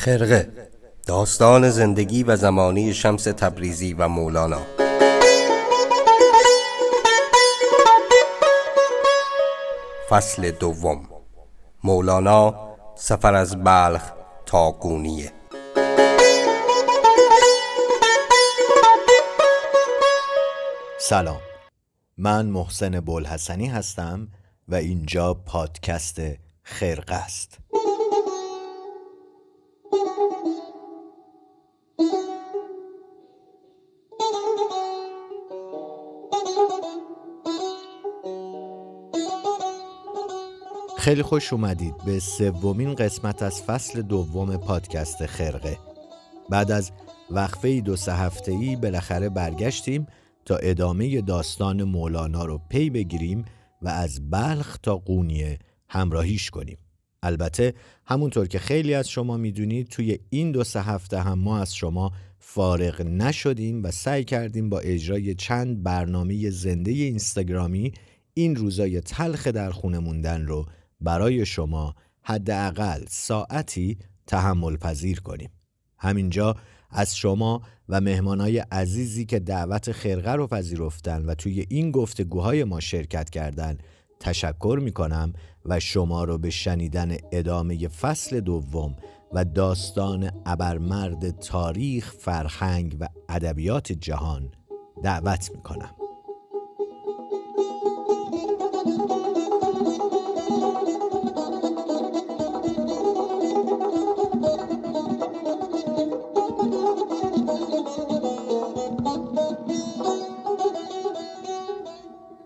خرقه داستان زندگی و زمانی شمس تبریزی و مولانا. فصل دوم. مولانا سفر از بلخ تا گونیه. سلام. من محسن بولحسنی هستم و اینجا پادکست خرقه است. خیلی خوش اومدید به سومین قسمت از فصل دوم پادکست خرقه. بعد از وقفه دو سه هفته ای بالاخره برگشتیم تا ادامه داستان مولانا رو پی بگیریم و از بلخ تا قونیه همراهیش کنیم. البته همونطور که خیلی از شما می‌دونید توی این دو سه هفته هم ما از شما فارغ نشدیم و سعی کردیم با اجرای چند برنامه زنده اینستاگرامی این روزای تلخ در خونه موندن رو برای شما حداقل ساعتی تحمل پذیر کنیم همینجا از شما و مهمانای عزیزی که دعوت خرقه رو پذیرفتن و توی این گفتگوهای ما شرکت کردن تشکر می کنم و شما رو به شنیدن ادامه فصل دوم و داستان ابرمرد تاریخ، فرهنگ و ادبیات جهان دعوت می کنم.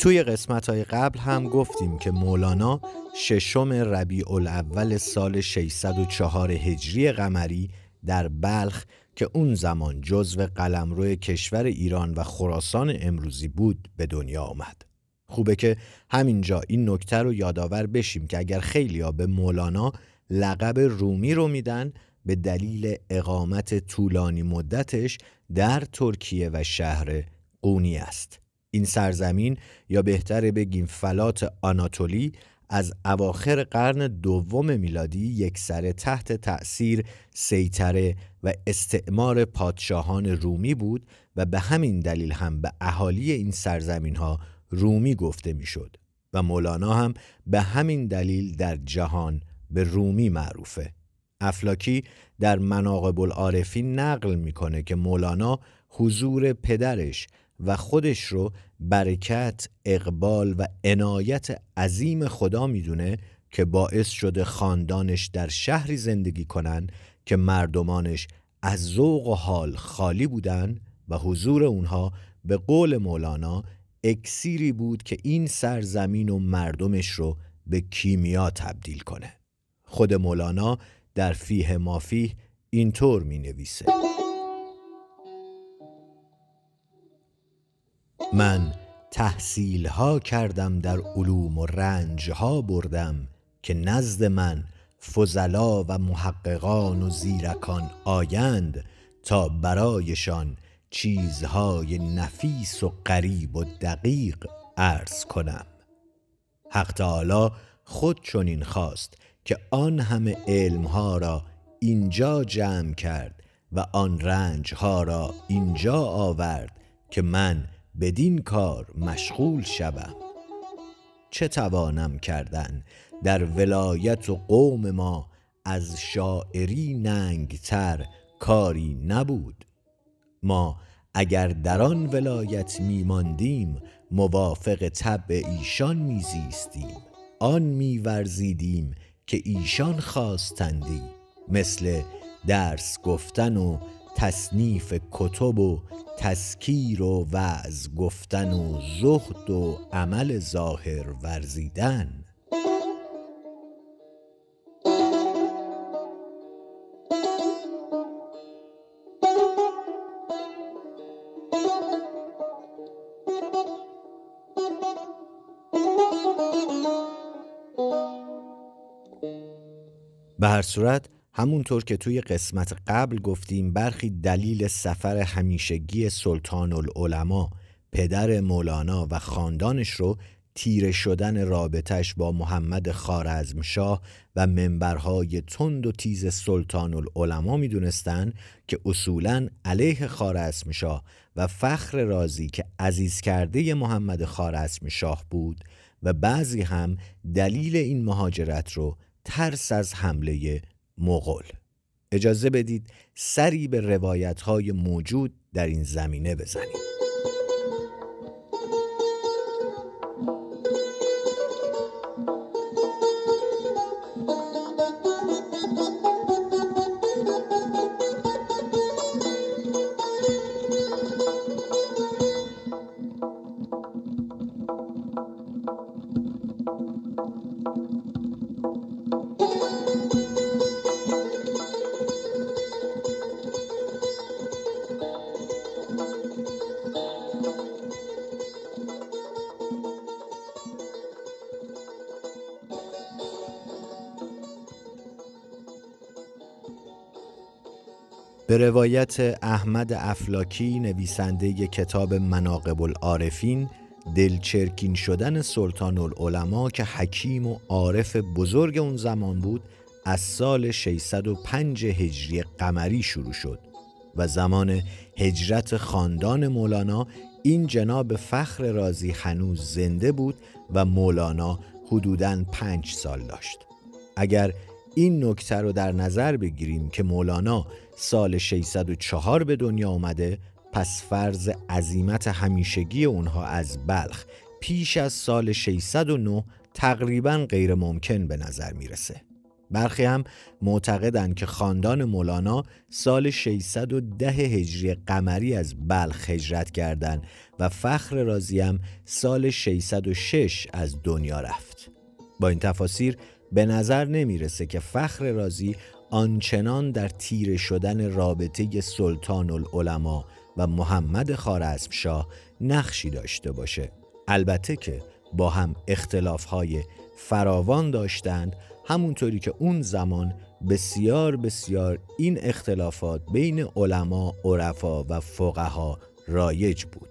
توی قسمت های قبل هم گفتیم که مولانا ششم ربیع الاول سال 604 هجری قمری در بلخ که اون زمان جزو قلمرو کشور ایران و خراسان امروزی بود به دنیا آمد. خوبه که همینجا این نکته رو یادآور بشیم که اگر خیلیا به مولانا لقب رومی رو میدن به دلیل اقامت طولانی مدتش در ترکیه و شهر قونی است. این سرزمین یا بهتره بگیم فلات آناتولی از اواخر قرن دوم میلادی یک سر تحت تأثیر سیطره و استعمار پادشاهان رومی بود و به همین دلیل هم به اهالی این سرزمین ها رومی گفته می‌شد و مولانا هم به همین دلیل در جهان به رومی معروفه. افلاکی در مناقب العارفین نقل می‌کنه که مولانا حضور پدرش و خودش رو برکت، اقبال و عنایت عظیم خدا می‌دونه که باعث شده خاندانش در شهری زندگی کنن که مردمانش از ذوق و حال خالی بودن و حضور اونها به قول مولانا اکسیری بود که این سرزمین و مردمش رو به کیمیا تبدیل کنه. خود مولانا در فیه مافیه اینطور می نویسه من تحصیل ها کردم در علوم و رنج ها بردم که نزد من فضلا و محققان و زیرکان آیند تا برایشان چیزهای نفیس و غریب و دقیق عرض کنم. حق تعالی خود چنین خواست که آن همه علمها را اینجا جمع کرد و آن رنجها را اینجا آورد که من بدین کار مشغول شوم. چه توانم کردن در ولایت و قوم ما از شاعری ننگتر کاری نبود. ما اگر در آن ولایت میماندیم موافق طبع ایشان میزیستیم آن میورزیدیم که ایشان خواستندی مثل درس گفتن و تصنیف کتب و تسکیر و وعظ گفتن و زهد و عمل ظاهر ورزیدن. به هر صورت همونطور که توی قسمت قبل گفتیم برخی دلیل سفر همیشگی سلطان العلماء پدر مولانا و خاندانش رو تیره شدن رابطش با محمد خارزمشاه و منبرهای تند و تیز سلطان العلماء می دونستن که اصولا علیه خارزمشاه و فخر رازی که عزیز کرده محمد خارزمشاه بود و بعضی هم دلیل این مهاجرت رو ترس از حمله مغول. اجازه بدید سری به روایت های موجود در این زمینه بزنیم. به روایت احمد افلاکی نویسنده کتاب مناقب العارفین دلچرکین شدن سلطان العلماء که حکیم و عارف بزرگ اون زمان بود از سال 605 هجری قمری شروع شد و زمان هجرت خاندان مولانا این جناب فخر رازی هنوز زنده بود و مولانا حدوداً پنج سال داشت. اگر این نکته رو در نظر بگیریم که مولانا سال 604 به دنیا آمده پس فرض عظیمت همیشگی اونها از بلخ پیش از سال 609 تقریبا غیر ممکن به نظر می‌رسه. برخی هم معتقدند که خاندان مولانا سال 610 هجری قمری از بلخ هجرت کردند و فخر رازی هم سال 606 از دنیا رفت. با این تفاسیر به نظر نمی‌رسه که فخر رازی آنچنان در تیره شدن رابطه سلطان العلماء و محمد خارزمشاه نقشی داشته باشه. البته که با هم اختلافهای فراوان داشتند همونطوری که اون زمان بسیار بسیار این اختلافات بین علما، عرفا و فقها رایج بود.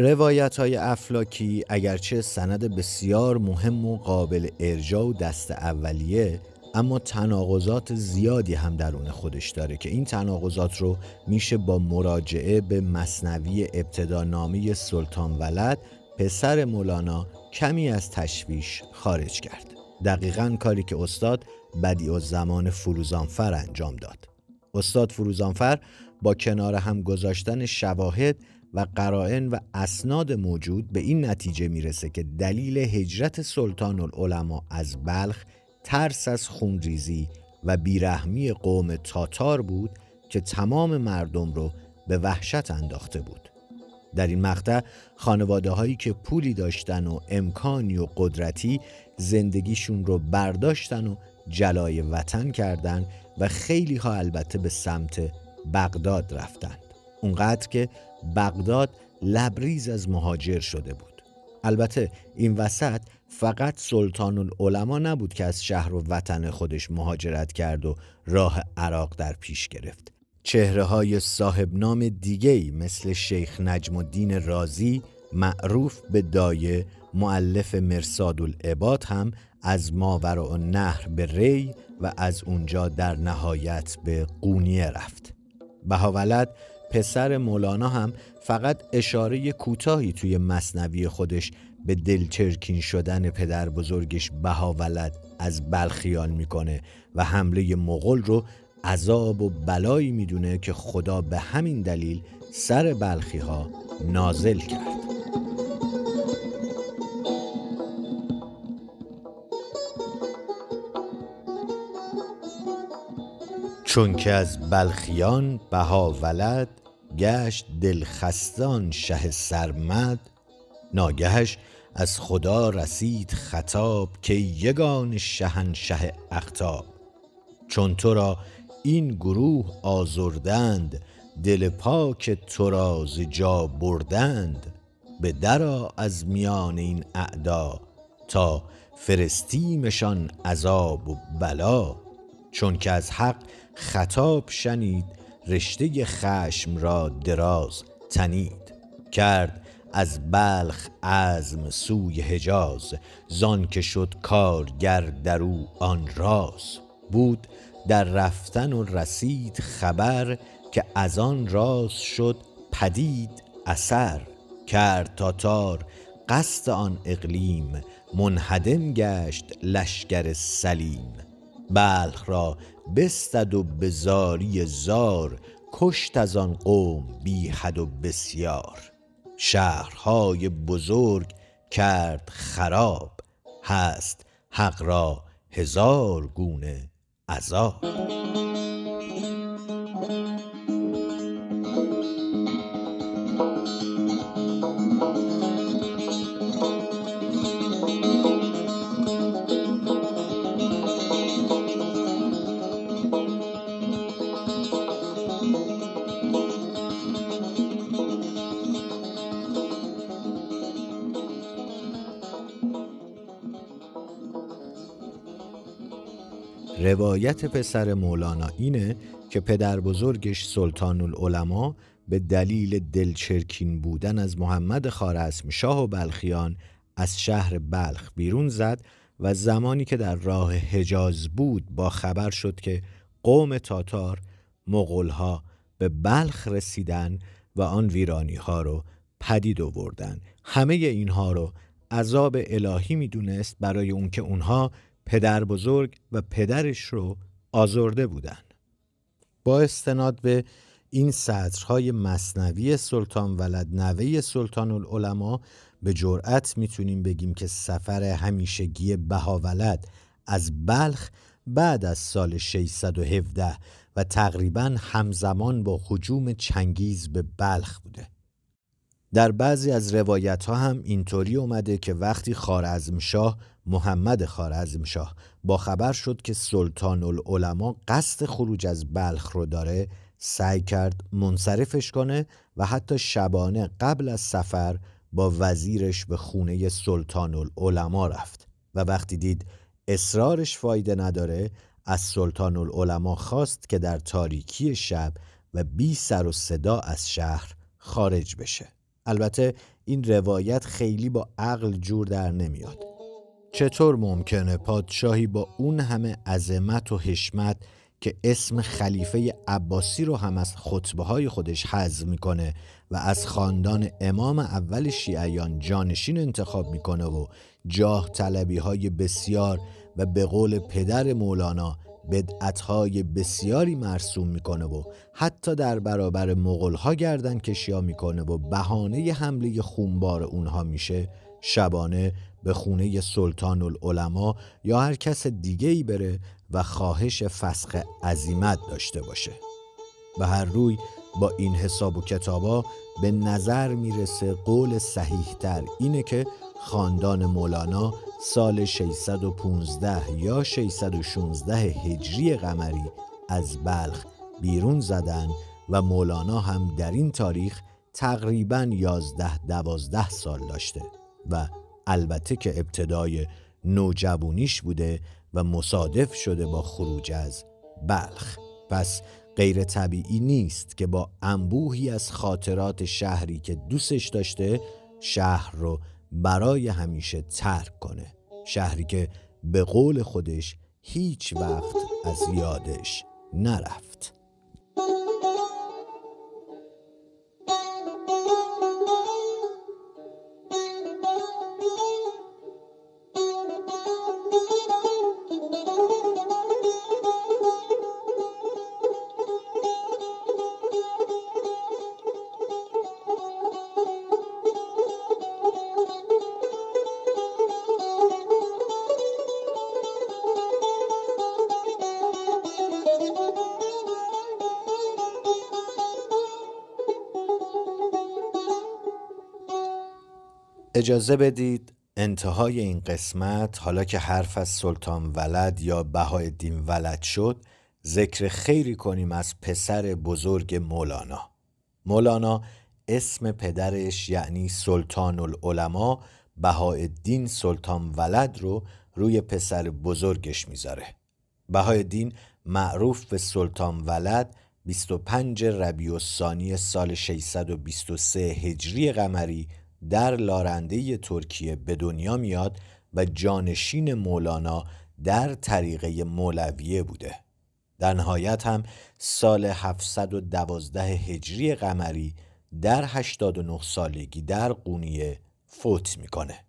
روایت های افلاکی اگرچه سند بسیار مهم و قابل ارجاع و دست اولیه اما تناقضات زیادی هم درون خودش داره که این تناقضات رو میشه با مراجعه به مصنوی ابتدانامی سلطان ولد پسر مولانا کمی از تشویش خارج کرد. دقیقا کاری که استاد بدی و زمان فروزانفر انجام داد. استاد فروزانفر با کنار هم گذاشتن شواهد و قرائن و اسناد موجود به این نتیجه می‌رسه که دلیل هجرت سلطان العلماء از بلخ ترس از خونریزی و بیرحمی قوم تاتار بود که تمام مردم رو به وحشت انداخته بود. در این مقطع خانواده هایی که پولی داشتن و امکانی و قدرتی زندگیشون رو برداشتن و جلای وطن کردند و خیلی ها البته به سمت بغداد رفتند اونقدر که بغداد لبریز از مهاجر شده بود. البته این وسط فقط سلطان العلماء نبود که از شهر و وطن خودش مهاجرت کرد و راه عراق در پیش گرفت. چهره های صاحب نام دیگه مثل شیخ نجم الدین رازی معروف به دایه معلف مرساد العباد هم از ماور و نهر به ری و از اونجا در نهایت به قونیه رفت. بهاولد پسر مولانا هم فقط اشاره کوتاهی توی مصنوی خودش به دلچرکین شدن پدر بزرگش بهاولد از بلخیال می‌کنه و حمله مغول رو عذاب و بلایی می‌دونه که خدا به همین دلیل سر بلخی ها نازل کرد. چون که از بلخیان بها ولد گشت دلخستان شه سرمد. ناگهش از خدا رسید خطاب که یگان شهنشه اختاب. چون تو را این گروه آزردند دل پاک تو را ز جا بردند. به درا از میان این اعدا تا فرستیمشان عذاب و بلا. چون که از حق خطاب شنید رشته خشم را دراز تنید. کرد از بلخ عزم سوی حجاز زان که شد کارگر در او آن راز. بود در رفتن و رسید خبر که از آن راز شد پدید اثر. کرد تاتار قصد آن اقلیم منهدم گشت لشکر سلیم. بلخ را بستد و به زاری زار کشت از آن قوم بی حد و بسیار. شهرهای بزرگ کرد خراب هست حق را هزار گونه عذاب روایت پسر مولانا اینه که پدر بزرگش سلطان العلماء به دلیل دلچرکین بودن از محمد خارزم شاه و بلخیان از شهر بلخ بیرون زد و زمانی که در راه حجاز بود با خبر شد که قوم تاتار مغلها به بلخ رسیدن و آن ویرانی ها رو پدید آوردن. همه اینها رو عذاب الهی می‌دونست برای اون که اونها پدر بزرگ و پدرش رو آزرده بودن. با استناد به این سطرهای مصنوی سلطان ولد نوه سلطان العلماء به جرأت می‌تونیم بگیم که سفر همیشگی بهاولد از بلخ بعد از سال 617 و تقریبا همزمان با حجوم چنگیز به بلخ بوده. در بعضی از روایت ها هم اینطوری اومده که وقتی خارزمشاه محمد خارزمشاه با خبر شد که سلطان العلماء قصد خروج از بلخ رو داره سعی کرد منصرفش کنه و حتی شبانه قبل از سفر با وزیرش به خونه سلطان العلماء رفت. و وقتی دید اصرارش فایده نداره از سلطان العلماء خواست که در تاریکی شب و بی سر و صدا از شهر خارج بشه. البته این روایت خیلی با عقل جور در نمیاد. چطور ممکنه پادشاهی با اون همه عظمت و حشمت که اسم خلیفه عباسی رو هم از خطبه های خودش حذف می‌کنه و از خاندان امام اول شیعیان جانشین انتخاب می‌کنه و جاه طلبی های بسیار و به قول پدر مولانا بدعتهای بسیاری مرسوم می‌کنه و حتی در برابر مغلها گردن کشیا می‌کنه و بهانه حمله خونبار اونها میشه شبانه به خونه سلطان العلماء یا هر کس دیگه ای بره و خواهش فسخ عزیمت داشته باشه. به هر روی با این حساب و کتابا به نظر می‌رسه قول صحیح تر اینه که خاندان مولانا سال 615 یا 616 هجری قمری از بلخ بیرون زدن و مولانا هم در این تاریخ تقریبا 11 دوازده سال داشته. و البته که ابتدای نوجوانیش بوده و مصادف شده با خروج از بلخ. پس غیر طبیعی نیست که با انبوهی از خاطرات شهری که دوستش داشته شهر رو برای همیشه ترک کنه. شهری که به قول خودش هیچ وقت از یادش نرفت. اجازه بدید انتهای این قسمت حالا که حرف از سلطان ولد یا بهایالدین ولد شد ذکر خیری کنیم از پسر بزرگ مولانا. مولانا اسم پدرش یعنی سلطان العلماء بهایالدین سلطان ولد رو روی پسر بزرگش می‌ذاره. بهایالدین معروف به سلطان ولد 25 ربیع الثانی سال 623 هجری قمری در لارنده ترکیه به دنیا میاد و جانشین مولانا در طریقه مولویه بوده. در نهایت هم سال 712 هجری قمری در 89 سالگی در قونیه فوت می‌کنه.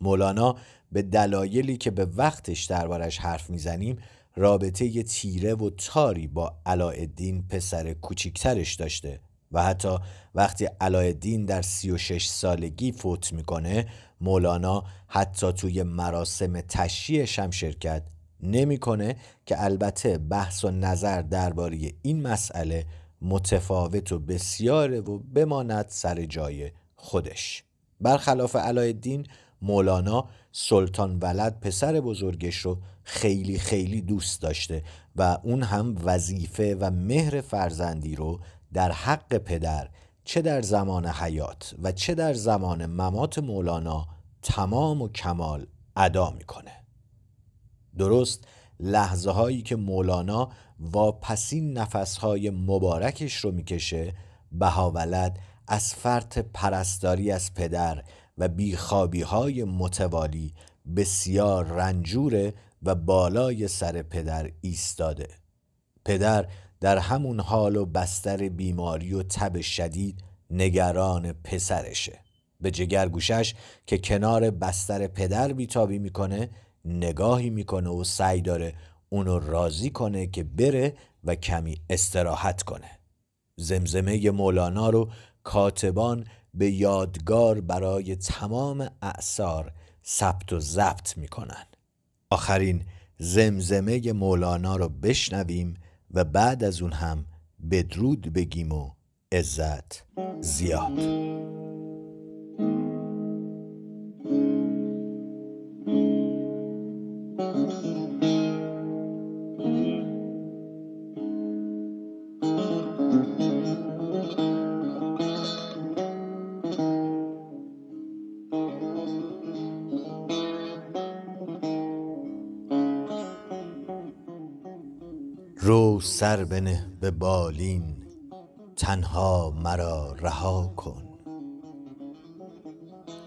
مولانا به دلایلی که به وقتش دربارش حرف می‌زنیم رابطه تیره و تاری با علایالدین پسر کوچیکترش داشته. و حتی وقتی علایالدین در 36 سالگی فوت می‌کنه مولانا حتی توی مراسم تشییعش هم شرکت نمی‌کنه که البته بحث و نظر درباره این مسئله متفاوت و بسیاره و بماند سر جای خودش. برخلاف علایالدین مولانا سلطان ولد پسر بزرگش رو خیلی خیلی دوست داشته و اون هم وظیفه و مهر فرزندی رو در حق پدر چه در زمان حیات و چه در زمان ممات مولانا تمام و کمال ادا می‌کنه. درست لحظه هایی که مولانا واپسین نفسهای مبارکش رو می‌کشه بهاولد از فرط پرستاری از پدر و بیخوابی های متوالی بسیار رنجوره و بالای سر پدر ایستاده. پدر در همون حال و بستر بیماری و تب شدید نگران پسرشه. به جگرگوشش که کنار بستر پدر بیتابی می‌کنه نگاهی می‌کنه و سعی داره اونو راضی کنه که بره و کمی استراحت کنه. زمزمه مولانا رو کاتبان به یادگار برای تمام اعثار ثبت و ضبط می‌کنن. آخرین زمزمه مولانا رو بشنویم و بعد از اون هم بدرود بگیم و عزت زیاد. سر بنه به بالین تنها مرا رها کن.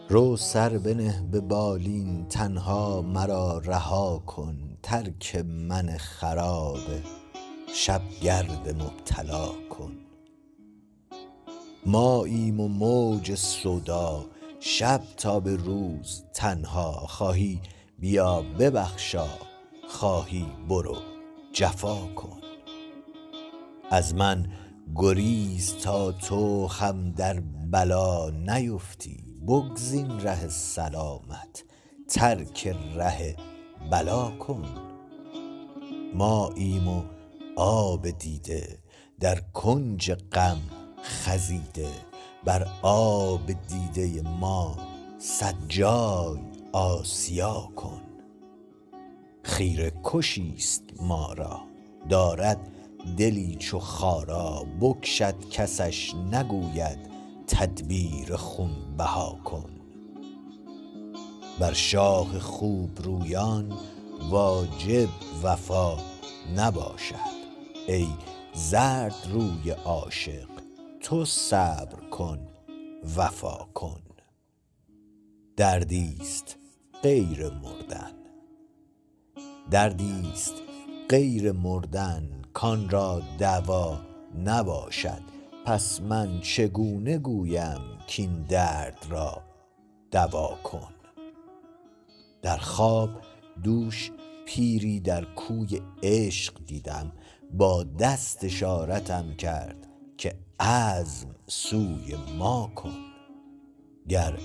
رو سر بنه به بالین تنها مرا رها کن. ترک من خراب شب گرد مبتلا کن. ماییم و موج سودا شب تا به روز تنها خواهی. بیا ببخشا خواهی برو جفا کن. از من گریز تا تو هم در بلا نیفتی. بگزین ره سلامت ترک ره بلا کن. ماییم و آب دیده در کنج غم خزیده. بر آب دیده ما صد جای آسیا کن. خیره کشی است ما را دارد دلی چو خارا بکشد کسش نگوید تدبیر خون بها کن. بر شاه خوب رویان واجب وفا نباشد. ای زرد روی عاشق تو صبر کن وفا کن. دردیست غیر مردن. دردیست غیر مردن کان را دوا نباشد. پس من چگونه گویم کین درد را دوا کن؟ در خواب دوش پیری در کوی عشق دیدم. با دست اشارتم کرد که عزم سوی ما کن. گر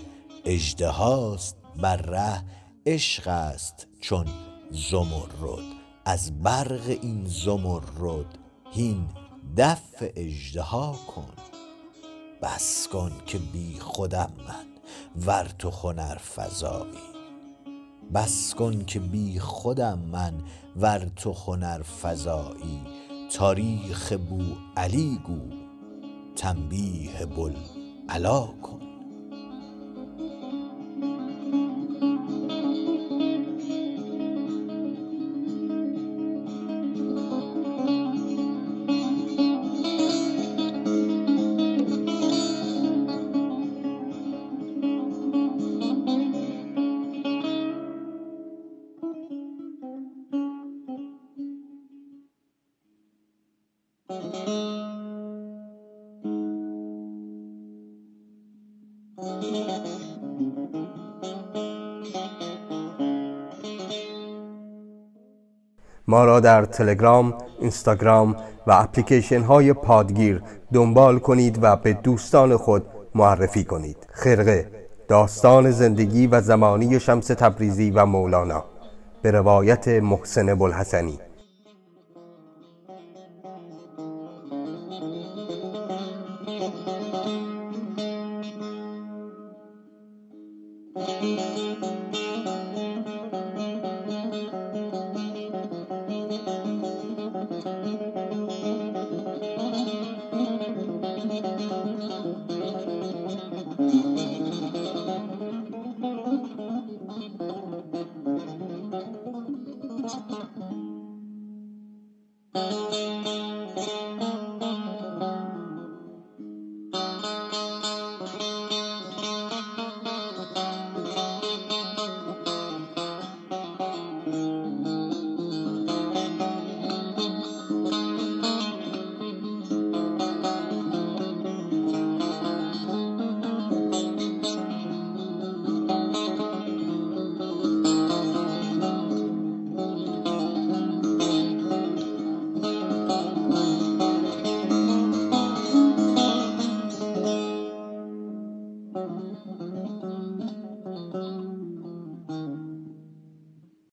اژدهاست بر ره عشق است چون زمرد. از برق این زمرد هین دفع اژدها کن. بس کن که بی خودم من ور تو هنر فزایی. بس کن که بی خودم من ور تو هنر فزایی. تاریخ بوعلی گو تنبیه بوالعلا کن. ما را در تلگرام، اینستاگرام و اپلیکیشن های پادگیر دنبال کنید و به دوستان خود معرفی کنید. خرقه داستان زندگی و زمانی شمس تبریزی و مولانا. به روایت محسن بلحسنی